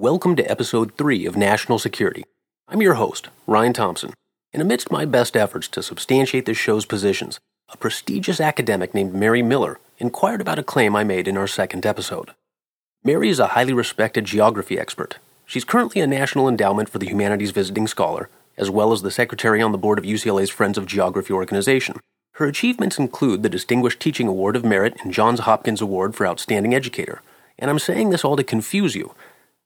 Welcome to episode 3 of National Security. I'm your host, Ryan Thompson, and amidst my best efforts to substantiate this show's positions, a prestigious academic named Mary Miller inquired about a claim I made in our second episode. Mary is a highly respected geography expert. She's currently a National Endowment for the Humanities Visiting Scholar, as well as the secretary on the board of UCLA's Friends of Geography organization. Her achievements include the Distinguished Teaching Award of Merit and Johns Hopkins Award for Outstanding Educator. And I'm saying this all to confuse you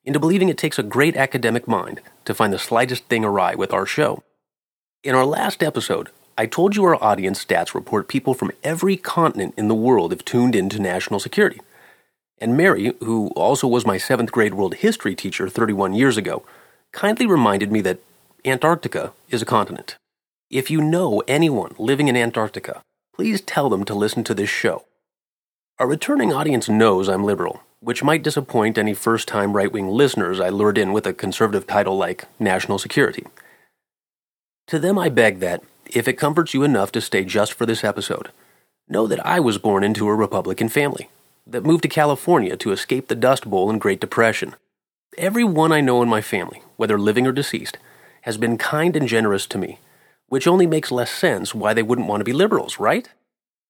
into believing it takes a great academic mind to find the slightest thing awry with our show. In our last episode, I told you our audience stats report people from every continent in the world have tuned into national security. And Mary, who also was my seventh grade world history teacher 31 years ago, kindly reminded me that Antarctica is a continent. If you know anyone living in Antarctica, please tell them to listen to this show. Our returning audience knows I'm liberal, which might disappoint any first time right wing listeners I lured in with a conservative title like National Security. To them, I beg that, if it comforts you enough to stay just for this episode, know that I was born into a Republican family that moved to California to escape the Dust Bowl and Great Depression. Everyone I know in my family, whether living or deceased, has been kind and generous to me, which only makes less sense why they wouldn't want to be liberals, right?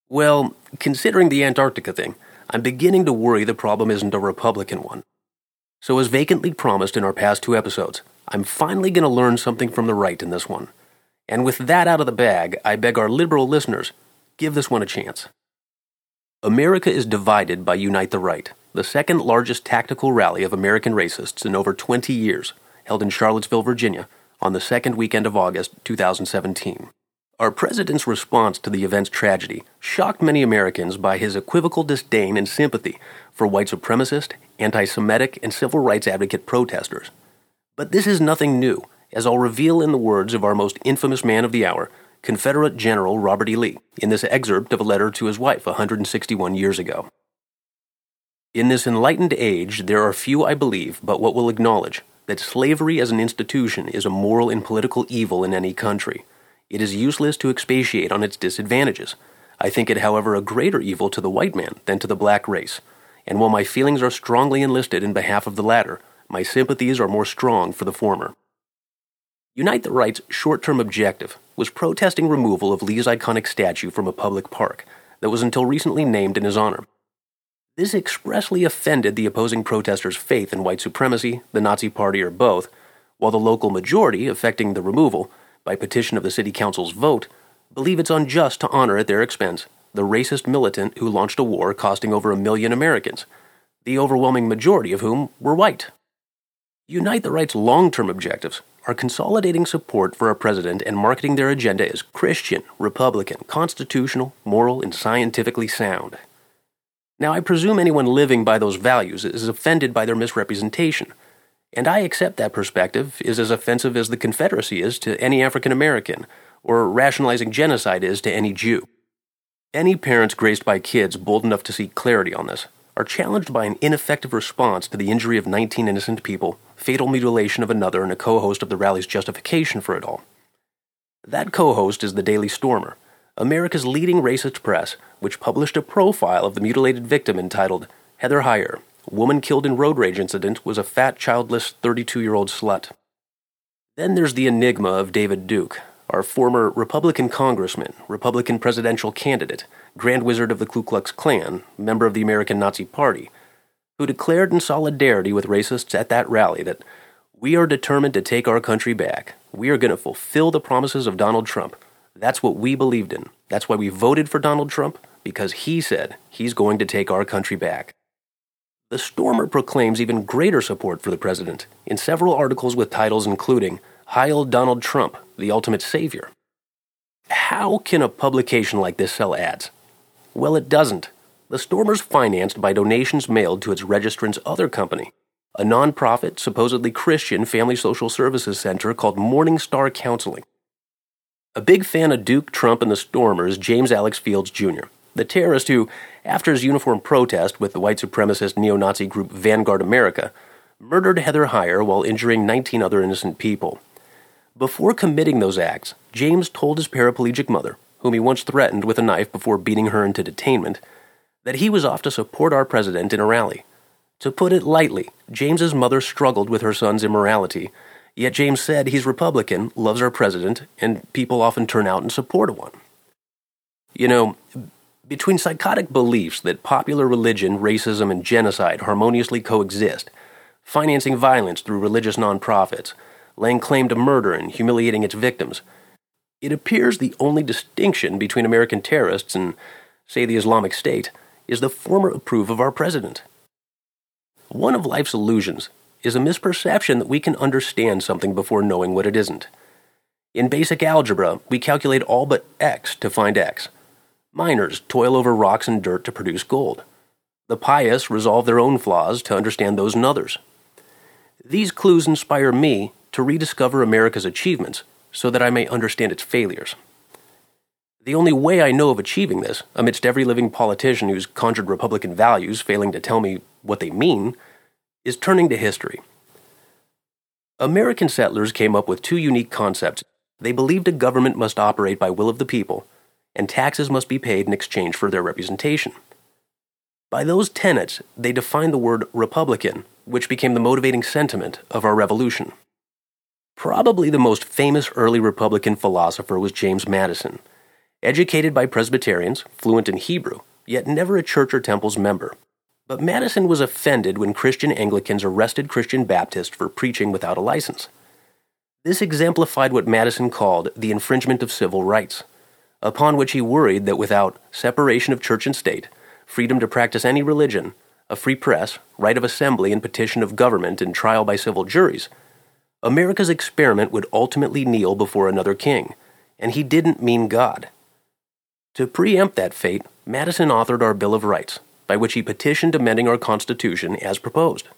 Well, considering the Antarctica thing, I'm beginning to worry the problem isn't a Republican one. So, as vacantly promised in our past two episodes, I'm finally going to learn something from the right in this one. And with that out of the bag, I beg our liberal listeners give this one a chance. America is divided by Unite the Right, the second largest tactical rally of American racists in over 20 years, held in Charlottesville, Virginia, on the second weekend of August 2017. Our president's response to the event's tragedy shocked many Americans by his equivocal disdain and sympathy for white supremacist, anti Semitic, and civil rights advocate protesters. But this is nothing new, as I'll reveal in the words of our most infamous man of the hour, Confederate General Robert E. Lee, in this excerpt of a letter to his wife 161 years ago. In this enlightened age, there are few, I believe, but what will acknowledge that slavery as an institution is a moral and political evil in any country. It is useless to expatiate on its disadvantages. I think it, however, a greater evil to the white man than to the black race. And while my feelings are strongly enlisted in behalf of the latter, my sympathies are more strong for the former. Unite the Right's short term objective was protesting removal of Lee's iconic statue from a public park that was until recently named in his honor. This expressly offended the opposing protesters' faith in white supremacy, the Nazi Party, or both, while the local majority, affecting the removal, by petition of the City Council's vote, believe it's unjust to honor at their expense the racist militant who launched a war costing over a million Americans, the overwhelming majority of whom were white. Unite the Right's long term objectives are consolidating support for a president and marketing their agenda as Christian, Republican, constitutional, moral, and scientifically sound. Now, I presume anyone living by those values is offended by their misrepresentation, and I accept that perspective is as offensive as the Confederacy is to any African American, or rationalizing genocide is to any Jew. Any parents graced by kids bold enough to seek clarity on this are challenged by an ineffective response to the injury of 19 innocent people, fatal mutilation of another, and a co host of the rally's justification for it all. That co host is the Daily Stormer, America's leading racist press, which published a profile of the mutilated victim entitled Heather Heyer, Woman Killed in Road Rage Incident, was a fat, childless 32 year old slut. Then there's the enigma of David Duke, our former Republican congressman, Republican presidential candidate, Grand Wizard of the Ku Klux Klan, member of the American Nazi Party, who declared in solidarity with racists at that rally that we are determined to take our country back. We are going to fulfill the promises of Donald Trump. That's what we believed in. That's why we voted for Donald Trump, because he said he's going to take our country back. The Stormer proclaims even greater support for the president in several articles with titles including Heil Donald Trump, the Ultimate Savior. How can a publication like this sell ads? Well, it doesn't. The Stormer's financed by donations mailed to its registrant's other company, a nonprofit, supposedly Christian family social services center called Morning Star Counseling. A big fan of Duke, Trump, and the Stormers, James Alex Fields Jr., the terrorist who, after his uniform protest with the white supremacist neo Nazi group Vanguard America, murdered Heather Heyer while injuring 19 other innocent people. Before committing those acts, James told his paraplegic mother, whom he once threatened with a knife before beating her into detainment, that he was off to support our president in a rally. To put it lightly, James's mother struggled with her son's immorality, yet James said he's Republican, loves our president, and people often turn out in support one. You know, between psychotic beliefs that popular religion, racism, and genocide harmoniously coexist, financing violence through religious nonprofits, laying claim to murder and humiliating its victims, it appears the only distinction between American terrorists and, say, the Islamic State is the former approve of our president. One of life's illusions is a misperception that we can understand something before knowing what it isn't. In basic algebra, we calculate all but x to find x. Miners toil over rocks and dirt to produce gold. The pious resolve their own flaws to understand those in others. These clues inspire me to rediscover America's achievements so that I may understand its failures. The only way I know of achieving this, amidst every living politician who's conjured Republican values failing to tell me what they mean, is turning to history. American settlers came up with two unique concepts. They believed a government must operate by will of the people, and taxes must be paid in exchange for their representation. By those tenets, they defined the word Republican, which became the motivating sentiment of our revolution. Probably the most famous early Republican philosopher was James Madison. Educated by Presbyterians, fluent in Hebrew, yet never a church or temple's member. But Madison was offended when Christian Anglicans arrested Christian Baptists for preaching without a license. This exemplified what Madison called the infringement of civil rights, upon which he worried that without separation of church and state, freedom to practice any religion, a free press, right of assembly and petition of government, and trial by civil juries, America's experiment would ultimately kneel before another king, and he didn't mean God. To preempt that fate, Madison authored our Bill of Rights, by which he petitioned amending our Constitution as proposed.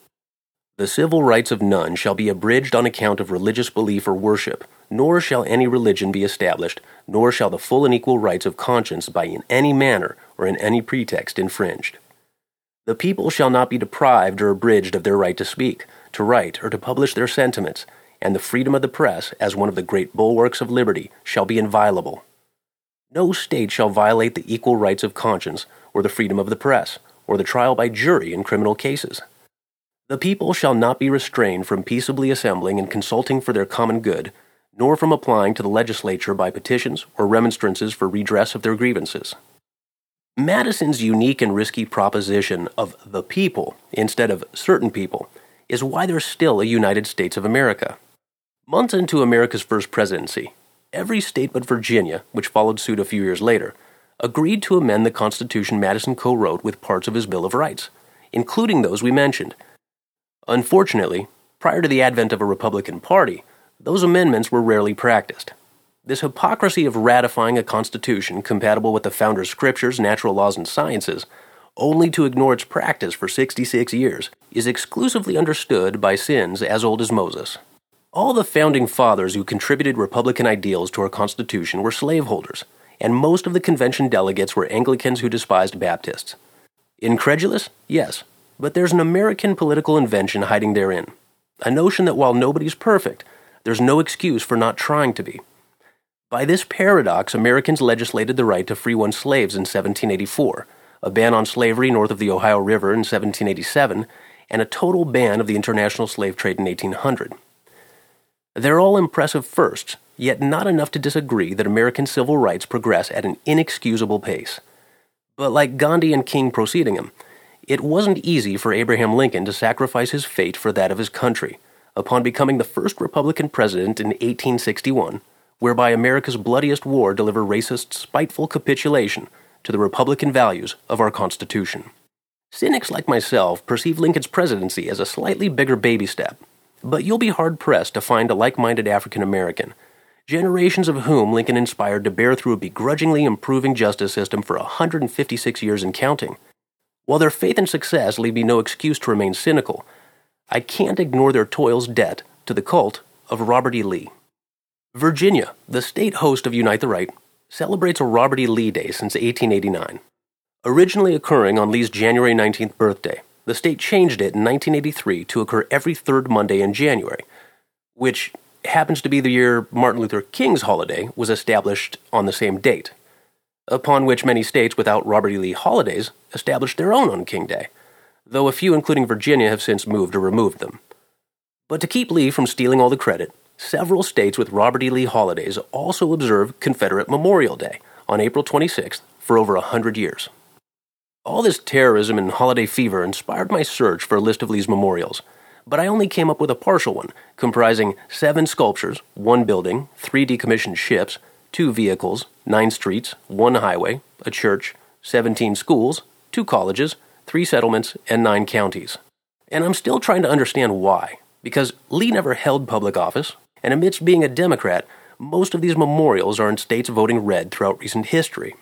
The civil rights of none shall be abridged on account of religious belief or worship, nor shall any religion be established, nor shall the full and equal rights of conscience by in any manner or in any pretext infringed. The people shall not be deprived or abridged of their right to speak, to write, or to publish their sentiments, and the freedom of the press, as one of the great bulwarks of liberty, shall be inviolable. No state shall violate the equal rights of conscience, or the freedom of the press, or the trial by jury in criminal cases. The people shall not be restrained from peaceably assembling and consulting for their common good, nor from applying to the legislature by petitions or remonstrances for redress of their grievances. Madison's unique and risky proposition of the people instead of certain people is why there's still a United States of America. Months into America's first presidency, every state but Virginia, which followed suit a few years later, agreed to amend the Constitution Madison co wrote with parts of his Bill of Rights, including those we mentioned. Unfortunately, prior to the advent of a Republican Party, those amendments were rarely practiced. This hypocrisy of ratifying a constitution compatible with the founder's scriptures, natural laws, and sciences only to ignore its practice for 66 years, is exclusively understood by sins as old as Moses. All the founding fathers who contributed Republican ideals to our Constitution were slaveholders, and most of the convention delegates were Anglicans who despised Baptists. Incredulous? Yes, but there's an American political invention hiding therein a notion that while nobody's perfect, there's no excuse for not trying to be. By this paradox, Americans legislated the right to free one's slaves in 1784 a ban on slavery north of the Ohio River in 1787, and a total ban of the international slave trade in 1800. They're all impressive firsts, yet not enough to disagree that American civil rights progress at an inexcusable pace. But like Gandhi and King preceding him, it wasn't easy for Abraham Lincoln to sacrifice his fate for that of his country upon becoming the first Republican president in 1861, whereby America's bloodiest war delivered racist, spiteful capitulation to the Republican values of our Constitution. Cynics like myself perceive Lincoln's presidency as a slightly bigger baby step, but you'll be hard pressed to find a like minded African American, generations of whom Lincoln inspired to bear through a begrudgingly improving justice system for 156 years and counting. While their faith and success leave me no excuse to remain cynical, I can't ignore their toil's debt to the cult of Robert E. Lee. Virginia, the state host of Unite the Right, celebrates a Robert E. Lee Day since 1889. Originally occurring on Lee's January 19th birthday, the state changed it in 1983 to occur every third Monday in January, which happens to be the year Martin Luther King's holiday was established on the same date, upon which many states without Robert E. Lee holidays established their own on King Day. though a few, including Virginia, have since moved or removed them. But to keep Lee from stealing all the credit, several states with Robert E. Lee holidays also observe Confederate Memorial Day on April 26th for over a hundred years. All this terrorism and holiday fever inspired my search for a list of Lee's memorials, but I only came up with a partial one, comprising seven sculptures, one building, three decommissioned ships, two vehicles, nine streets, one highway, a church, 17 schools, two colleges, three settlements, and nine counties. And I'm still trying to understand why, because Lee never held public office, and amidst being a Democrat, most of these memorials are in states voting red throughout recent history.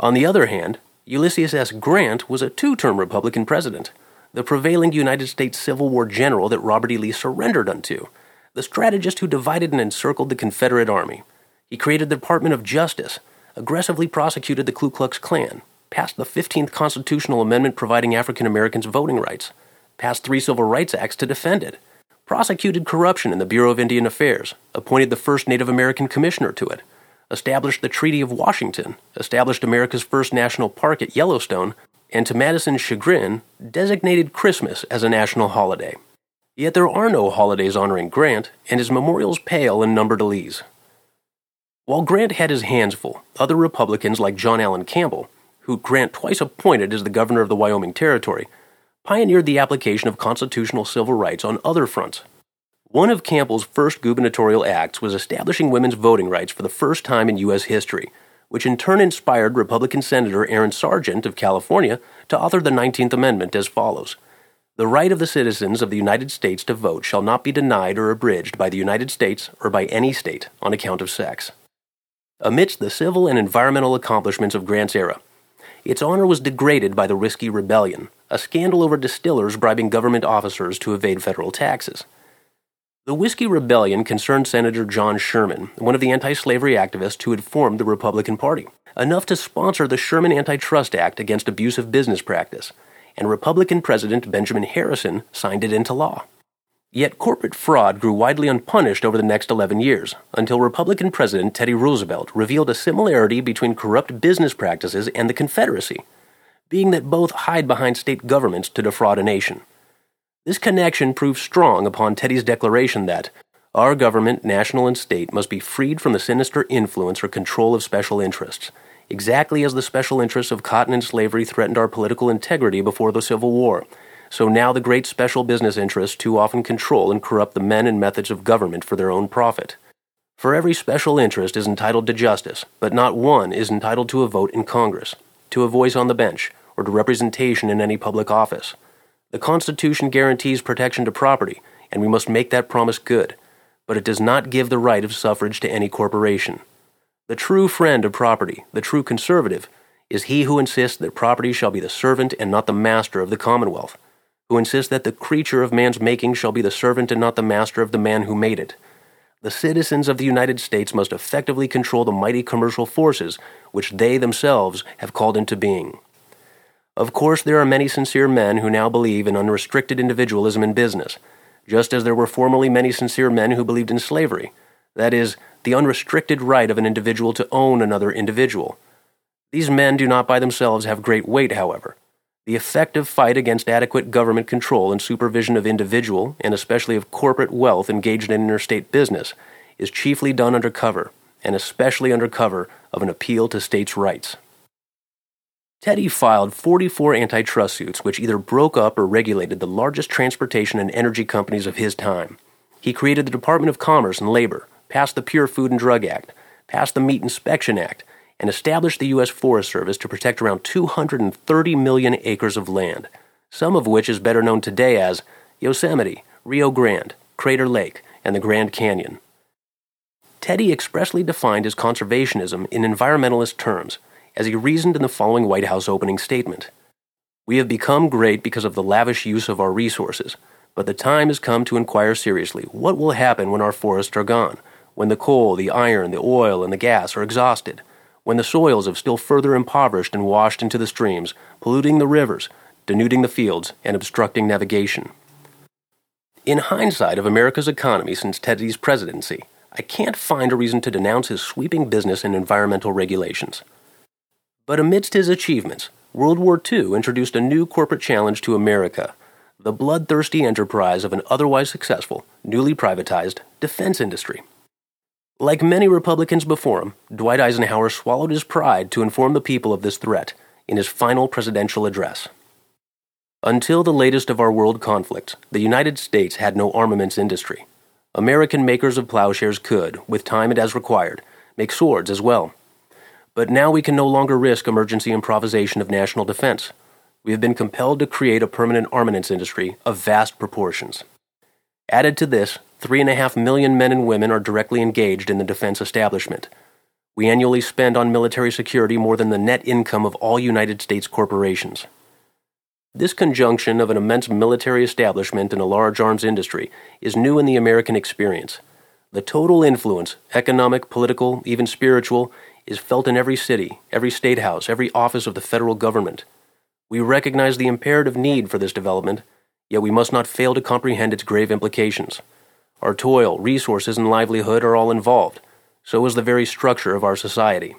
On the other hand, Ulysses S. Grant was a two term Republican president, the prevailing United States Civil War general that Robert E. Lee surrendered unto, the strategist who divided and encircled the Confederate Army. He created the Department of Justice, aggressively prosecuted the Ku Klux Klan, passed the 15th constitutional amendment providing African Americans voting rights, passed three civil rights acts to defend it, prosecuted corruption in the Bureau of Indian Affairs, appointed the first Native American commissioner to it, established the Treaty of Washington, established America's first national park at Yellowstone, and to Madison's chagrin, designated Christmas as a national holiday. Yet there are no holidays honoring Grant, and his memorials pale in number to Lee's. While Grant had his hands full, other Republicans like John Allen Campbell, who Grant twice appointed as the governor of the Wyoming Territory, pioneered the application of constitutional civil rights on other fronts. One of Campbell's first gubernatorial acts was establishing women's voting rights for the first time in U.S. history, which in turn inspired Republican Senator Aaron Sargent of California to author the 19th Amendment as follows The right of the citizens of the United States to vote shall not be denied or abridged by the United States or by any state on account of sex. Amidst the civil and environmental accomplishments of Grant's era, its honor was degraded by the Whiskey Rebellion, a scandal over distillers bribing government officers to evade federal taxes. The Whiskey Rebellion concerned Senator John Sherman, one of the anti slavery activists who had formed the Republican Party, enough to sponsor the Sherman Antitrust Act against abusive business practice, and Republican President Benjamin Harrison signed it into law. Yet corporate fraud grew widely unpunished over the next 11 years, until Republican President Teddy Roosevelt revealed a similarity between corrupt business practices and the Confederacy, being that both hide behind state governments to defraud a nation. This connection proved strong upon Teddy's declaration that our government, national and state, must be freed from the sinister influence or control of special interests, exactly as the special interests of cotton and slavery threatened our political integrity before the Civil War. So now the great special business interests too often control and corrupt the men and methods of government for their own profit. For every special interest is entitled to justice, but not one is entitled to a vote in Congress, to a voice on the bench, or to representation in any public office. The Constitution guarantees protection to property, and we must make that promise good, but it does not give the right of suffrage to any corporation. The true friend of property, the true conservative, is he who insists that property shall be the servant and not the master of the commonwealth, who insists that the creature of man's making shall be the servant and not the master of the man who made it. The citizens of the United States must effectively control the mighty commercial forces which they themselves have called into being. Of course, there are many sincere men who now believe in unrestricted individualism in business, just as there were formerly many sincere men who believed in slavery that is, the unrestricted right of an individual to own another individual. These men do not by themselves have great weight, however. The effective fight against adequate government control and supervision of individual, and especially of corporate wealth engaged in interstate business, is chiefly done under cover, and especially under cover of an appeal to states' rights. Teddy filed 44 antitrust suits which either broke up or regulated the largest transportation and energy companies of his time. He created the Department of Commerce and Labor, passed the Pure Food and Drug Act, passed the Meat Inspection Act, and established the U.S. Forest Service to protect around 230 million acres of land, some of which is better known today as Yosemite, Rio Grande, Crater Lake, and the Grand Canyon. Teddy expressly defined his conservationism in environmentalist terms as he reasoned in the following White House opening statement We have become great because of the lavish use of our resources, but the time has come to inquire seriously what will happen when our forests are gone, when the coal, the iron, the oil, and the gas are exhausted, when the soils have still further impoverished and washed into the streams, polluting the rivers, denuding the fields, and obstructing navigation. In hindsight of America's economy since Teddy's presidency, I can't find a reason to denounce his sweeping business and environmental regulations. But amidst his achievements, World War II introduced a new corporate challenge to America the bloodthirsty enterprise of an otherwise successful, newly privatized defense industry. Like many Republicans before him, Dwight Eisenhower swallowed his pride to inform the people of this threat in his final presidential address. Until the latest of our world conflicts, the United States had no armaments industry. American makers of plowshares could, with time and as required, make swords as well. But now we can no longer risk emergency improvisation of national defense we have been compelled to create a permanent armaments industry of vast proportions. Added to this, three and a half million men and women are directly engaged in the defense establishment. We annually spend on military security more than the net income of all United States corporations. This conjunction of an immense military establishment and a large arms industry is new in the American experience. The total influence, economic, political, even spiritual, is felt in every city, every state house, every office of the federal government. We recognize the imperative need for this development, yet we must not fail to comprehend its grave implications. Our toil, resources, and livelihood are all involved, so is the very structure of our society.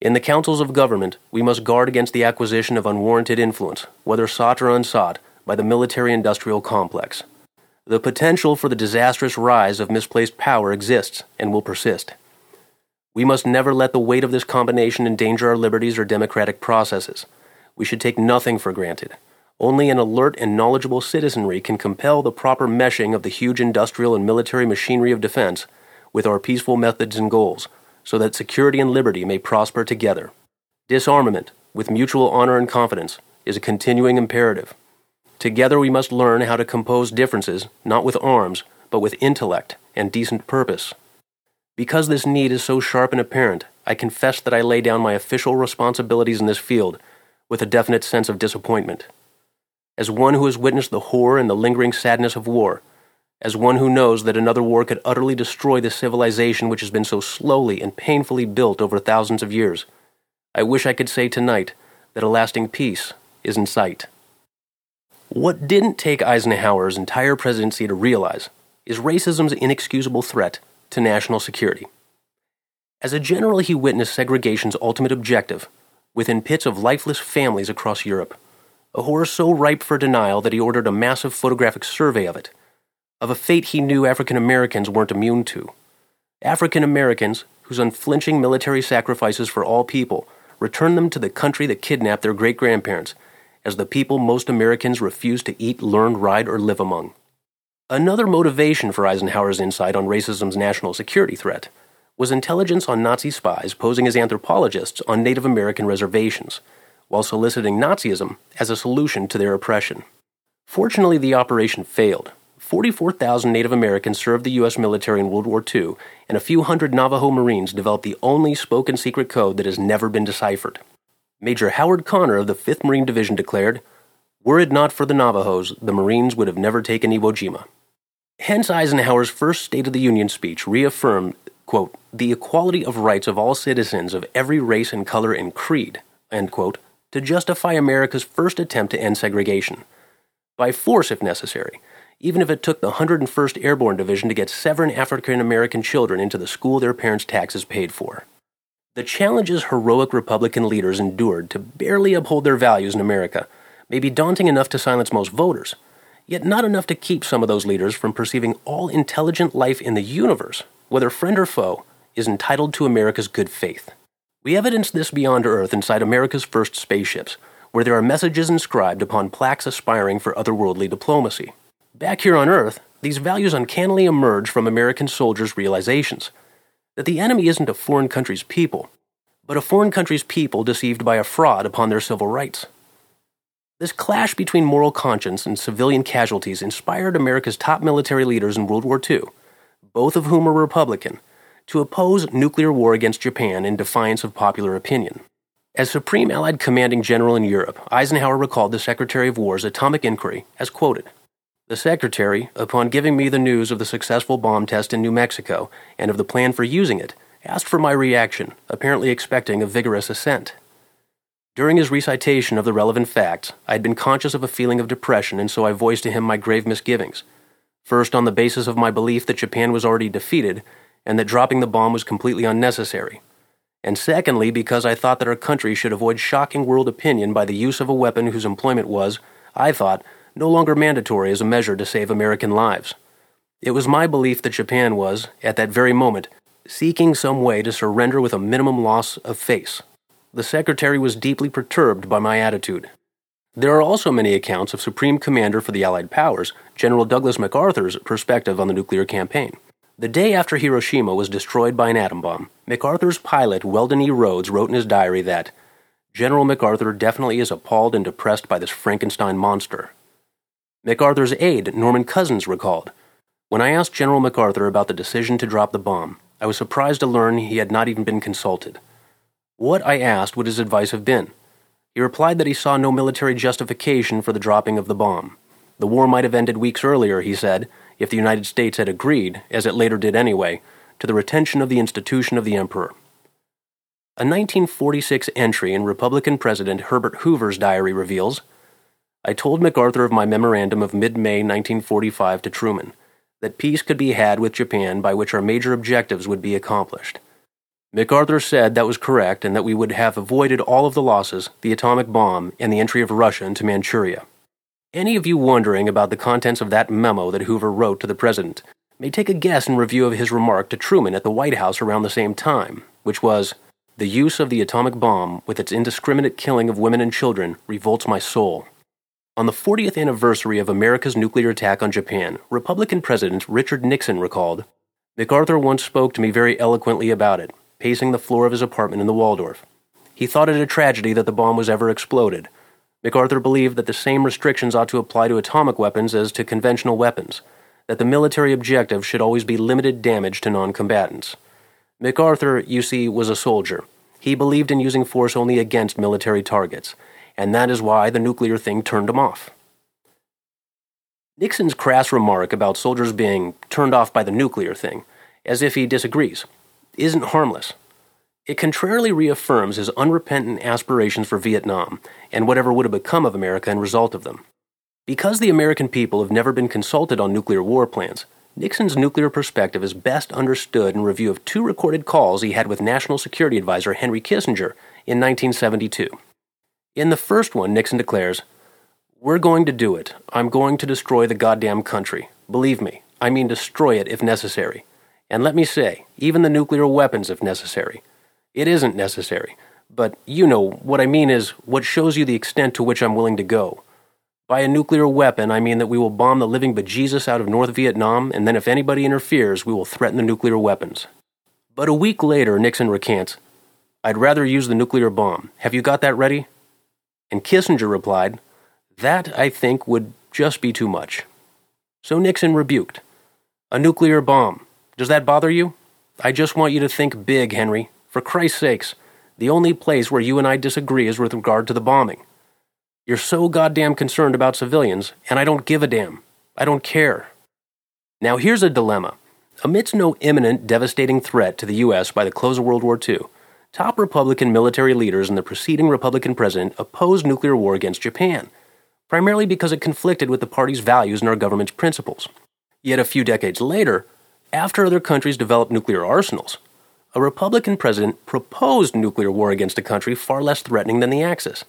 In the councils of government, we must guard against the acquisition of unwarranted influence, whether sought or unsought, by the military industrial complex. The potential for the disastrous rise of misplaced power exists and will persist. We must never let the weight of this combination endanger our liberties or democratic processes we should take nothing for granted. Only an alert and knowledgeable citizenry can compel the proper meshing of the huge industrial and military machinery of defense with our peaceful methods and goals, so that security and liberty may prosper together. Disarmament, with mutual honor and confidence, is a continuing imperative. Together we must learn how to compose differences, not with arms, but with intellect and decent purpose. Because this need is so sharp and apparent, I confess that I lay down my official responsibilities in this field with a definite sense of disappointment. As one who has witnessed the horror and the lingering sadness of war, as one who knows that another war could utterly destroy the civilization which has been so slowly and painfully built over thousands of years, I wish I could say tonight that a lasting peace is in sight. What didn't take Eisenhower's entire presidency to realize is racism's inexcusable threat to national security. As a general, he witnessed segregation's ultimate objective within pits of lifeless families across Europe, a horror so ripe for denial that he ordered a massive photographic survey of it, of a fate he knew African Americans weren't immune to. African Americans, whose unflinching military sacrifices for all people returned them to the country that kidnapped their great grandparents, as the people most Americans refused to eat, learn, ride, or live among. Another motivation for Eisenhower's insight on racism's national security threat was intelligence on Nazi spies posing as anthropologists on Native American reservations, while soliciting Nazism as a solution to their oppression. Fortunately, the operation failed. 44,000 Native Americans served the U.S. military in World War II, and a few hundred Navajo Marines developed the only spoken secret code that has never been deciphered. Major Howard Connor of the 5th Marine Division declared, Were it not for the Navajos, the Marines would have never taken Iwo Jima. Hence, Eisenhower's first State of the Union speech reaffirmed quote, the equality of rights of all citizens of every race and color and creed, end quote, to justify America's first attempt to end segregation. By force, if necessary, even if it took the 101st Airborne Division to get seven African American children into the school their parents' taxes paid for. The challenges heroic Republican leaders endured to barely uphold their values in America may be daunting enough to silence most voters, yet not enough to keep some of those leaders from perceiving all intelligent life in the universe whether friend or foe, is entitled to America's good faith. We evidence this beyond Earth inside America's first spaceships, where there are messages inscribed upon plaques aspiring for otherworldly diplomacy. Back here on Earth, these values uncannily emerge from American soldiers' realizations that the enemy isn't a foreign country's people, but a foreign country's people deceived by a fraud upon their civil rights. This clash between moral conscience and civilian casualties inspired America's top military leaders in World War II both of whom were Republican, to oppose nuclear war against Japan in defiance of popular opinion. As Supreme Allied Commanding General in Europe, Eisenhower recalled the Secretary of War's atomic inquiry as quoted The Secretary, upon giving me the news of the successful bomb test in New Mexico and of the plan for using it, asked for my reaction, apparently expecting a vigorous assent. During his recitation of the relevant facts, I had been conscious of a feeling of depression, and so I voiced to him my grave misgivings. First, on the basis of my belief that Japan was already defeated and that dropping the bomb was completely unnecessary. and secondly, because I thought that our country should avoid shocking world opinion by the use of a weapon whose employment was, I thought, no longer mandatory as a measure to save American lives. It was my belief that Japan was, at that very moment, seeking some way to surrender with a minimum loss of face. The Secretary was deeply perturbed by my attitude. There are also many accounts of Supreme Commander for the Allied Powers, General Douglas MacArthur's perspective on the nuclear campaign. The day after Hiroshima was destroyed by an atom bomb, MacArthur's pilot Weldon E. Rhoades wrote in his diary that General MacArthur definitely is appalled and depressed by this Frankenstein monster. MacArthur's aide, Norman Cousins, recalled When I asked General MacArthur about the decision to drop the bomb, I was surprised to learn he had not even been consulted. What, I asked, would his advice have been? He replied that he saw no military justification for the dropping of the bomb. The war might have ended weeks earlier, he said, if the United States had agreed, as it later did anyway, to the retention of the institution of the emperor. A 1946 entry in Republican President Herbert Hoover's diary reveals I told MacArthur of my memorandum of mid May 1945 to Truman that peace could be had with Japan by which our major objectives would be accomplished. MacArthur said that was correct and that we would have avoided all of the losses, the atomic bomb, and the entry of Russia into Manchuria. Any of you wondering about the contents of that memo that Hoover wrote to the President may take a guess in review of his remark to Truman at the White House around the same time, which was, The use of the atomic bomb, with its indiscriminate killing of women and children, revolts my soul. On the 40th anniversary of America's nuclear attack on Japan, Republican President Richard Nixon recalled, MacArthur once spoke to me very eloquently about it, pacing the floor of his apartment in the Waldorf. He thought it a tragedy that the bomb was ever exploded, MacArthur believed that the same restrictions ought to apply to atomic weapons as to conventional weapons, that the military objective should always be limited damage to non combatants. MacArthur, you see, was a soldier. He believed in using force only against military targets, and that is why the nuclear thing turned him off. Nixon's crass remark about soldiers being turned off by the nuclear thing, as if he disagrees, isn't harmless. It contrarily reaffirms his unrepentant aspirations for Vietnam and whatever would have become of America in result of them. Because the American people have never been consulted on nuclear war plans, Nixon's nuclear perspective is best understood in review of two recorded calls he had with National Security Advisor Henry Kissinger in 1972. In the first one, Nixon declares, We're going to do it. I'm going to destroy the goddamn country. Believe me, I mean destroy it if necessary. And let me say, even the nuclear weapons if necessary. It isn't necessary. But you know, what I mean is what shows you the extent to which I'm willing to go. By a nuclear weapon, I mean that we will bomb the living bejesus out of North Vietnam, and then if anybody interferes, we will threaten the nuclear weapons. But a week later, Nixon recants I'd rather use the nuclear bomb. Have you got that ready? And Kissinger replied, That, I think, would just be too much. So Nixon rebuked. A nuclear bomb. Does that bother you? I just want you to think big, Henry. For Christ's sakes, the only place where you and I disagree is with regard to the bombing. You're so goddamn concerned about civilians, and I don't give a damn. I don't care. Now here's a dilemma. Amidst no imminent, devastating threat to the U.S. by the close of World War II, top Republican military leaders and the preceding Republican president opposed nuclear war against Japan, primarily because it conflicted with the party's values and our government's principles. Yet a few decades later, after other countries developed nuclear arsenals, a Republican president proposed nuclear war against a country far less threatening than the Axis,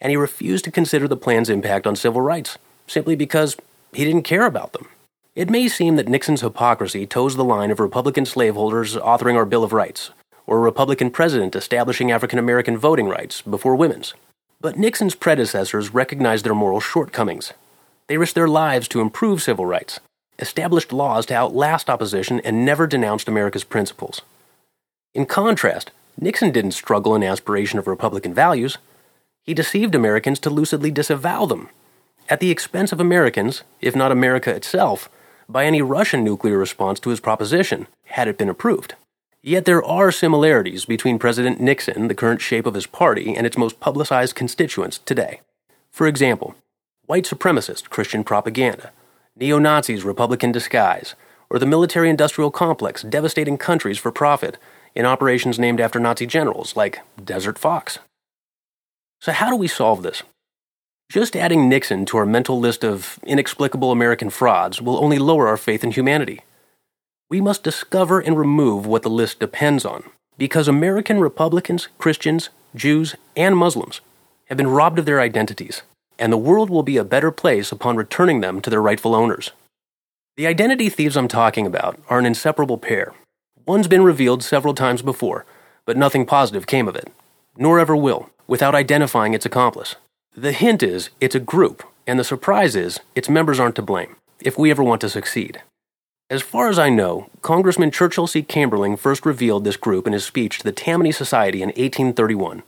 and he refused to consider the plan's impact on civil rights, simply because he didn't care about them. It may seem that Nixon's hypocrisy toes the line of Republican slaveholders authoring our Bill of Rights, or a Republican president establishing African American voting rights before women's. But Nixon's predecessors recognized their moral shortcomings. They risked their lives to improve civil rights, established laws to outlast opposition, and never denounced America's principles. In contrast, Nixon didn't struggle in aspiration of Republican values. He deceived Americans to lucidly disavow them, at the expense of Americans, if not America itself, by any Russian nuclear response to his proposition, had it been approved. Yet there are similarities between President Nixon, the current shape of his party, and its most publicized constituents today. For example, white supremacist Christian propaganda, neo Nazis Republican disguise, or the military industrial complex devastating countries for profit in operations named after Nazi generals, like Desert Fox. So, how do we solve this? Just adding Nixon to our mental list of inexplicable American frauds will only lower our faith in humanity. We must discover and remove what the list depends on Because American Republicans, Christians, Jews, and Muslims have been robbed of their identities, and the world will be a better place upon returning them to their rightful owners. The identity thieves I'm talking about are an inseparable pair. One's been revealed several times before, but nothing positive came of it, nor ever will, without identifying its accomplice. The hint is it's a group, and the surprise is its members aren't to blame, if we ever want to succeed. As far as I know, Congressman Churchill C. Cambreleng first revealed this group in his speech to the Tammany Society in 1831.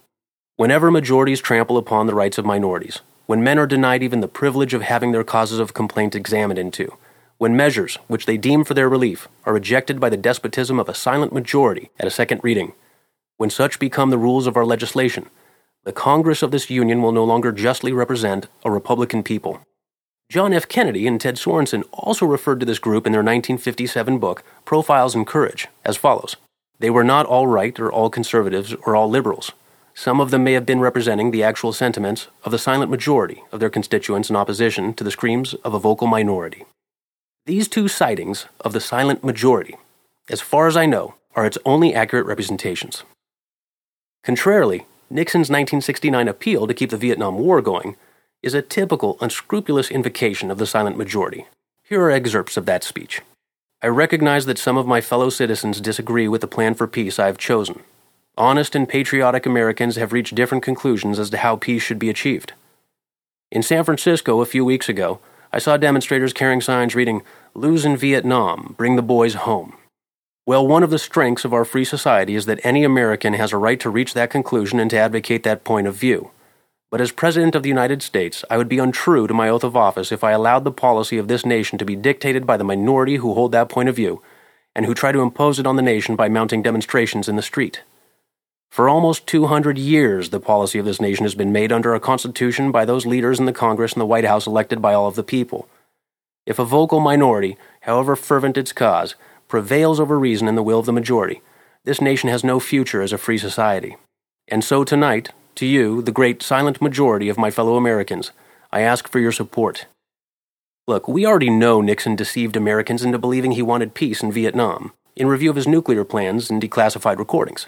Whenever majorities trample upon the rights of minorities, when men are denied even the privilege of having their causes of complaint examined into, when measures, which they deem for their relief, are rejected by the despotism of a silent majority at a second reading, when such become the rules of our legislation, the Congress of this Union will no longer justly represent a Republican people. John F. Kennedy and Ted Sorensen also referred to this group in their 1957 book, Profiles in Courage, as follows They were not all right or all conservatives or all liberals. Some of them may have been representing the actual sentiments of the silent majority of their constituents in opposition to the screams of a vocal minority. These two sightings of the silent majority, as far as I know, are its only accurate representations. Contrarily, Nixon's 1969 appeal to keep the Vietnam War going is a typical unscrupulous invocation of the silent majority. Here are excerpts of that speech. I recognize that some of my fellow citizens disagree with the plan for peace I have chosen. Honest and patriotic Americans have reached different conclusions as to how peace should be achieved. In San Francisco a few weeks ago, I saw demonstrators carrying signs reading, Lose in Vietnam, bring the boys home. Well, one of the strengths of our free society is that any American has a right to reach that conclusion and to advocate that point of view. But as President of the United States, I would be untrue to my oath of office if I allowed the policy of this nation to be dictated by the minority who hold that point of view and who try to impose it on the nation by mounting demonstrations in the street. For almost 200 years, the policy of this nation has been made under a constitution by those leaders in the Congress and the White House elected by all of the people. If a vocal minority, however fervent its cause, prevails over reason and the will of the majority, this nation has no future as a free society. And so tonight, to you, the great silent majority of my fellow Americans, I ask for your support. Look, we already know Nixon deceived Americans into believing he wanted peace in Vietnam, in review of his nuclear plans and declassified recordings.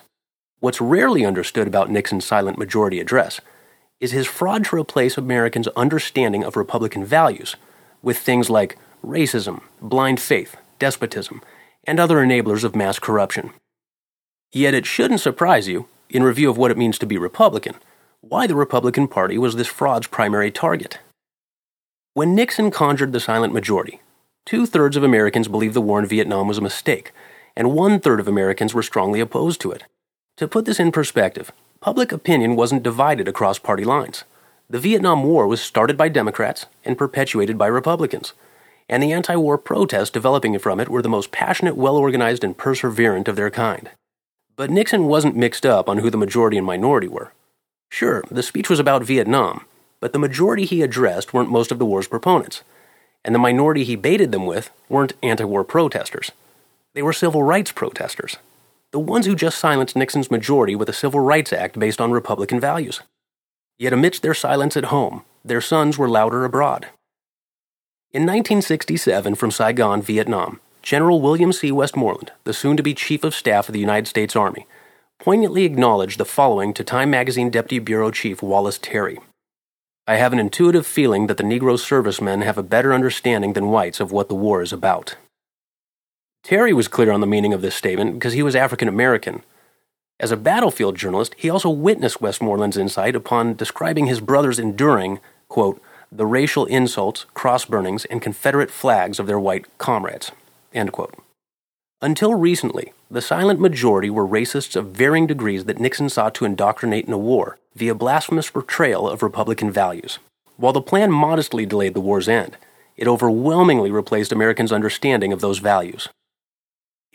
What's rarely understood about Nixon's silent majority address is his fraud to replace Americans' understanding of Republican values with things like racism, blind faith, despotism, and other enablers of mass corruption. Yet it shouldn't surprise you, in review of what it means to be Republican, why the Republican Party was this fraud's primary target. When Nixon conjured the silent majority, two thirds of Americans believed the war in Vietnam was a mistake, and one third of Americans were strongly opposed to it. To put this in perspective, public opinion wasn't divided across party lines. The Vietnam War was started by Democrats and perpetuated by Republicans and the anti war protests developing from it were the most passionate, well organized, and perseverant of their kind. But Nixon wasn't mixed up on who the majority and minority were. Sure, the speech was about Vietnam, but the majority he addressed weren't most of the war's proponents, and the minority he baited them with weren't anti war protesters. They were civil rights protesters, the ones who just silenced Nixon's majority with a Civil Rights Act based on Republican values. Yet amidst their silence at home, their sons were louder abroad. In 1967, from Saigon, Vietnam, General William C. Westmoreland, the soon to be Chief of Staff of the United States Army, poignantly acknowledged the following to Time magazine Deputy Bureau Chief Wallace Terry I have an intuitive feeling that the Negro servicemen have a better understanding than whites of what the war is about. Terry was clear on the meaning of this statement because he was African American. As a battlefield journalist, he also witnessed Westmoreland's insight upon describing his brother's enduring, quote, the racial insults, cross burnings, and Confederate flags of their white comrades. Until recently, the silent majority were racists of varying degrees that Nixon sought to indoctrinate in a war via blasphemous portrayal of Republican values. While the plan modestly delayed the war's end, it overwhelmingly replaced Americans' understanding of those values.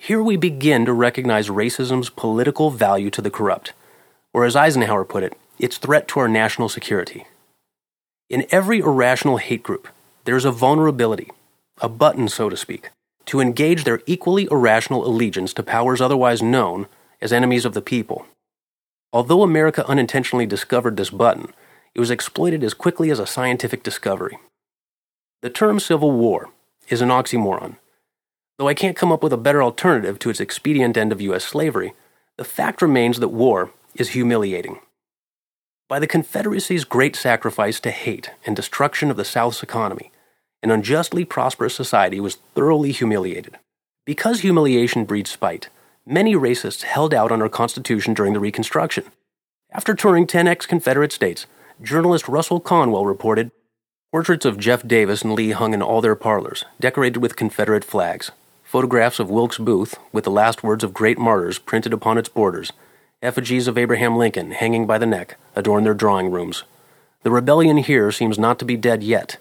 Here we begin to recognize racism's political value to the corrupt, or as Eisenhower put it, its threat to our national security. In every irrational hate group, there's a vulnerability, a button, so to speak, to engage their equally irrational allegiance to powers otherwise known as enemies of the people. Although America unintentionally discovered this button, it was exploited as quickly as a scientific discovery. The term Civil War is an oxymoron. Though I can't come up with a better alternative to its expedient end of U.S. slavery, the fact remains that war is humiliating. By the Confederacy's great sacrifice to hate and destruction of the South's economy, an unjustly prosperous society was thoroughly humiliated. Because humiliation breeds spite, many racists held out on our Constitution during the Reconstruction. After touring 10 ex Confederate states, journalist Russell Conwell reported Portraits of Jeff Davis and Lee hung in all their parlors, decorated with Confederate flags. Photographs of Wilkes Booth, with the last words of great martyrs printed upon its borders, Effigies of Abraham Lincoln, hanging by the neck, adorn their drawing rooms. The rebellion here seems not to be dead yet.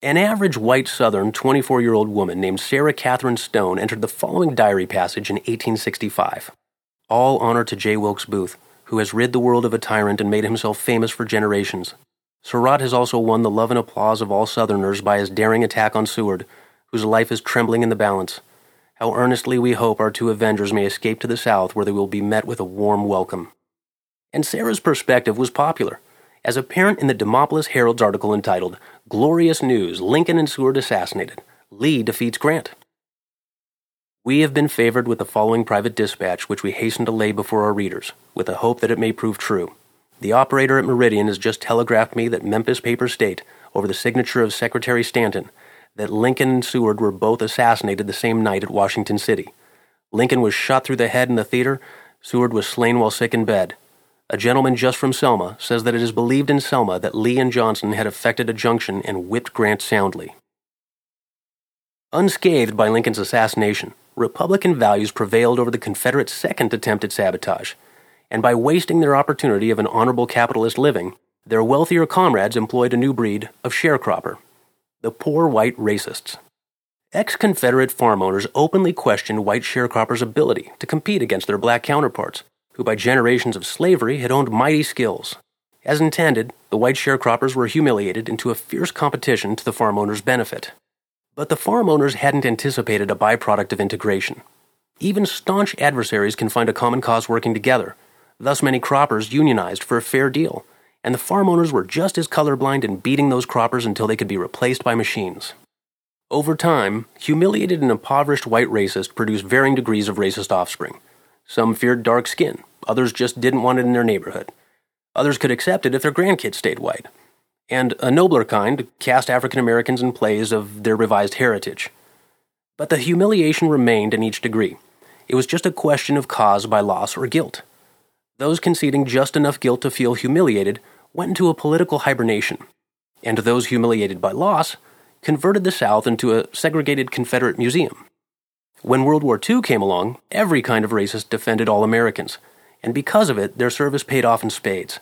An average white Southern 24 year old woman named Sarah Catherine Stone entered the following diary passage in 1865. All honor to J. Wilkes Booth, who has rid the world of a tyrant and made himself famous for generations. Surratt has also won the love and applause of all Southerners by his daring attack on Seward, whose life is trembling in the balance. How earnestly we hope our two avengers may escape to the South, where they will be met with a warm welcome. And Sarah's perspective was popular, as apparent in the Demopolis Herald's article entitled, Glorious News Lincoln and Seward Assassinated. Lee defeats Grant. We have been favored with the following private dispatch, which we hasten to lay before our readers, with the hope that it may prove true. The operator at Meridian has just telegraphed me that Memphis papers state, over the signature of Secretary Stanton, that Lincoln and Seward were both assassinated the same night at Washington City. Lincoln was shot through the head in the theater, Seward was slain while sick in bed. A gentleman just from Selma says that it is believed in Selma that Lee and Johnston had effected a junction and whipped Grant soundly. Unscathed by Lincoln's assassination, Republican values prevailed over the Confederate second attempt at sabotage, and by wasting their opportunity of an honorable capitalist living, their wealthier comrades employed a new breed of sharecropper the poor white racists. Ex Confederate farm owners openly questioned white sharecroppers' ability to compete against their black counterparts, who by generations of slavery had owned mighty skills. As intended, the white sharecroppers were humiliated into a fierce competition to the farm owners' benefit. But the farm owners hadn't anticipated a byproduct of integration. Even staunch adversaries can find a common cause working together. Thus, many croppers unionized for a fair deal and the farm owners were just as colorblind in beating those croppers until they could be replaced by machines. Over time, humiliated and impoverished white racists produced varying degrees of racist offspring. Some feared dark skin, others just didn't want it in their neighborhood. Others could accept it if their grandkids stayed white. And a nobler kind cast African Americans in plays of their revised heritage. But the humiliation remained in each degree. It was just a question of cause by loss or guilt. Those conceding just enough guilt to feel humiliated went into a political hibernation, and those humiliated by loss converted the South into a segregated Confederate museum. When World War II came along, every kind of racist defended all Americans, and because of it, their service paid off in spades.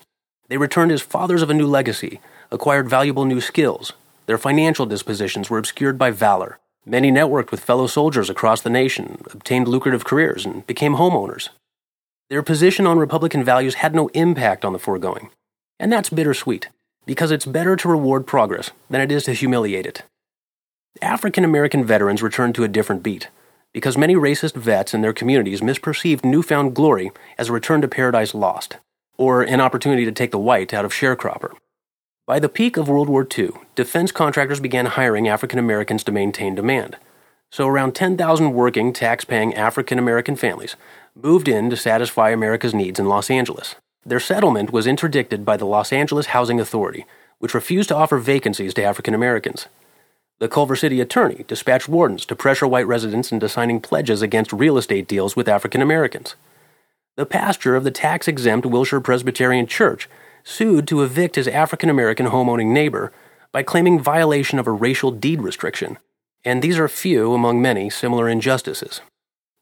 They returned as fathers of a new legacy, acquired valuable new skills. Their financial dispositions were obscured by valor. Many networked with fellow soldiers across the nation, obtained lucrative careers, and became homeowners. Their position on Republican values had no impact on the foregoing. And that's bittersweet, because it's better to reward progress than it is to humiliate it. African American veterans returned to a different beat, because many racist vets in their communities misperceived newfound glory as a return to paradise lost, or an opportunity to take the white out of sharecropper. By the peak of World War II, defense contractors began hiring African Americans to maintain demand. So around 10,000 working, tax paying African American families moved in to satisfy America's needs in Los Angeles. Their settlement was interdicted by the Los Angeles Housing Authority, which refused to offer vacancies to African Americans. The Culver City attorney dispatched wardens to pressure white residents into signing pledges against real estate deals with African Americans. The pastor of the tax exempt Wilshire Presbyterian Church sued to evict his African American homeowning neighbor by claiming violation of a racial deed restriction, and these are few among many similar injustices.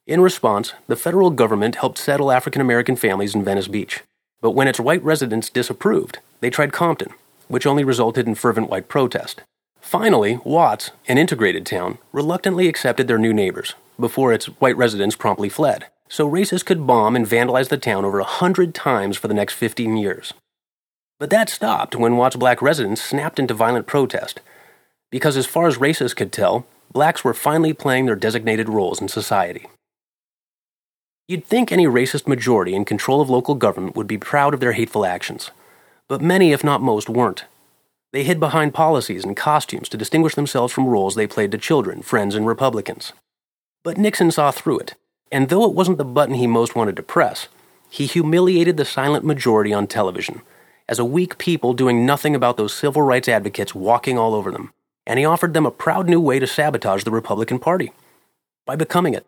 In response, the federal government helped settle African American families in Venice Beach. But when its white residents disapproved, they tried Compton, which only resulted in fervent white protest. Finally, Watts, an integrated town, reluctantly accepted their new neighbors, before its white residents promptly fled. So racists could bomb and vandalize the town over a hundred times for the next 15 years. But that stopped when Watts' black residents snapped into violent protest, because as far as racists could tell, blacks were finally playing their designated roles in society. You'd think any racist majority in control of local government would be proud of their hateful actions. But many, if not most, weren't. They hid behind policies and costumes to distinguish themselves from roles they played to children, friends, and Republicans. But Nixon saw through it. And though it wasn't the button he most wanted to press, he humiliated the silent majority on television as a weak people doing nothing about those civil rights advocates walking all over them. And he offered them a proud new way to sabotage the Republican Party by becoming it.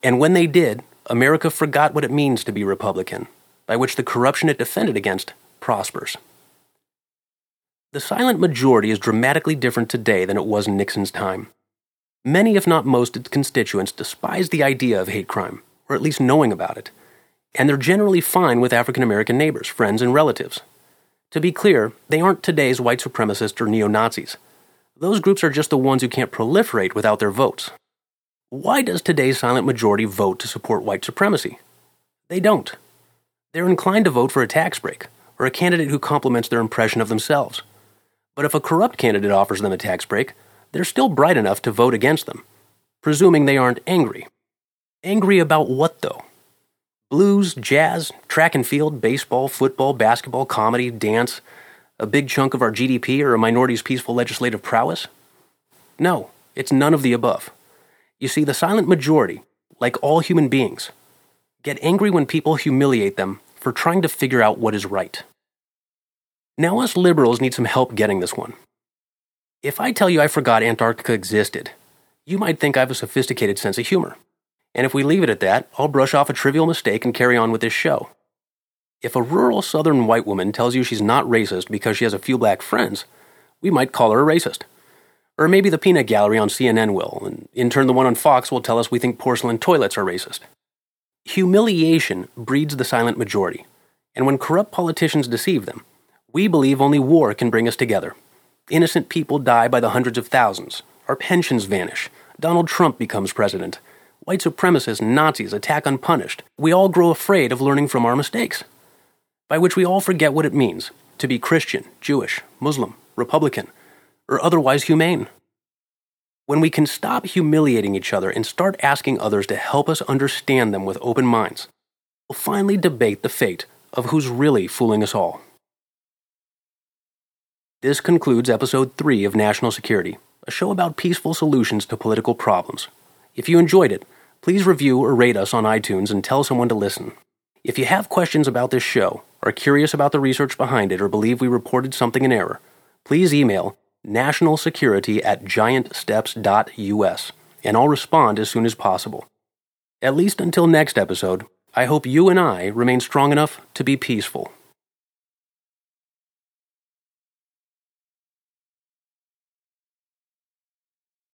And when they did, America forgot what it means to be Republican, by which the corruption it defended against prospers. The silent majority is dramatically different today than it was in Nixon's time. Many, if not most, of its constituents despise the idea of hate crime, or at least knowing about it, and they're generally fine with African American neighbors, friends, and relatives. To be clear, they aren't today's white supremacists or neo Nazis. Those groups are just the ones who can't proliferate without their votes. Why does today's silent majority vote to support white supremacy? They don't. They're inclined to vote for a tax break, or a candidate who complements their impression of themselves. But if a corrupt candidate offers them a tax break, they're still bright enough to vote against them, presuming they aren't angry. Angry about what, though? Blues, jazz, track and field, baseball, football, basketball, comedy, dance, a big chunk of our GDP, or a minority's peaceful legislative prowess? No, it's none of the above. You see, the silent majority, like all human beings, get angry when people humiliate them for trying to figure out what is right. Now, us liberals need some help getting this one. If I tell you I forgot Antarctica existed, you might think I have a sophisticated sense of humor. And if we leave it at that, I'll brush off a trivial mistake and carry on with this show. If a rural southern white woman tells you she's not racist because she has a few black friends, we might call her a racist. Or maybe the peanut gallery on CNN will, and in turn the one on Fox will tell us we think porcelain toilets are racist. Humiliation breeds the silent majority, and when corrupt politicians deceive them, we believe only war can bring us together. Innocent people die by the hundreds of thousands, our pensions vanish, Donald Trump becomes president, white supremacists Nazis attack unpunished. We all grow afraid of learning from our mistakes, by which we all forget what it means to be Christian, Jewish, Muslim, Republican, or otherwise humane. When we can stop humiliating each other and start asking others to help us understand them with open minds, we'll finally debate the fate of who's really fooling us all. This concludes episode 3 of National Security, a show about peaceful solutions to political problems. If you enjoyed it, please review or rate us on iTunes and tell someone to listen. If you have questions about this show, are curious about the research behind it, or believe we reported something in error, please email nationalsecurity at giantsteps.us, and I'll respond as soon as possible. At least until next episode, I hope you and I remain strong enough to be peaceful.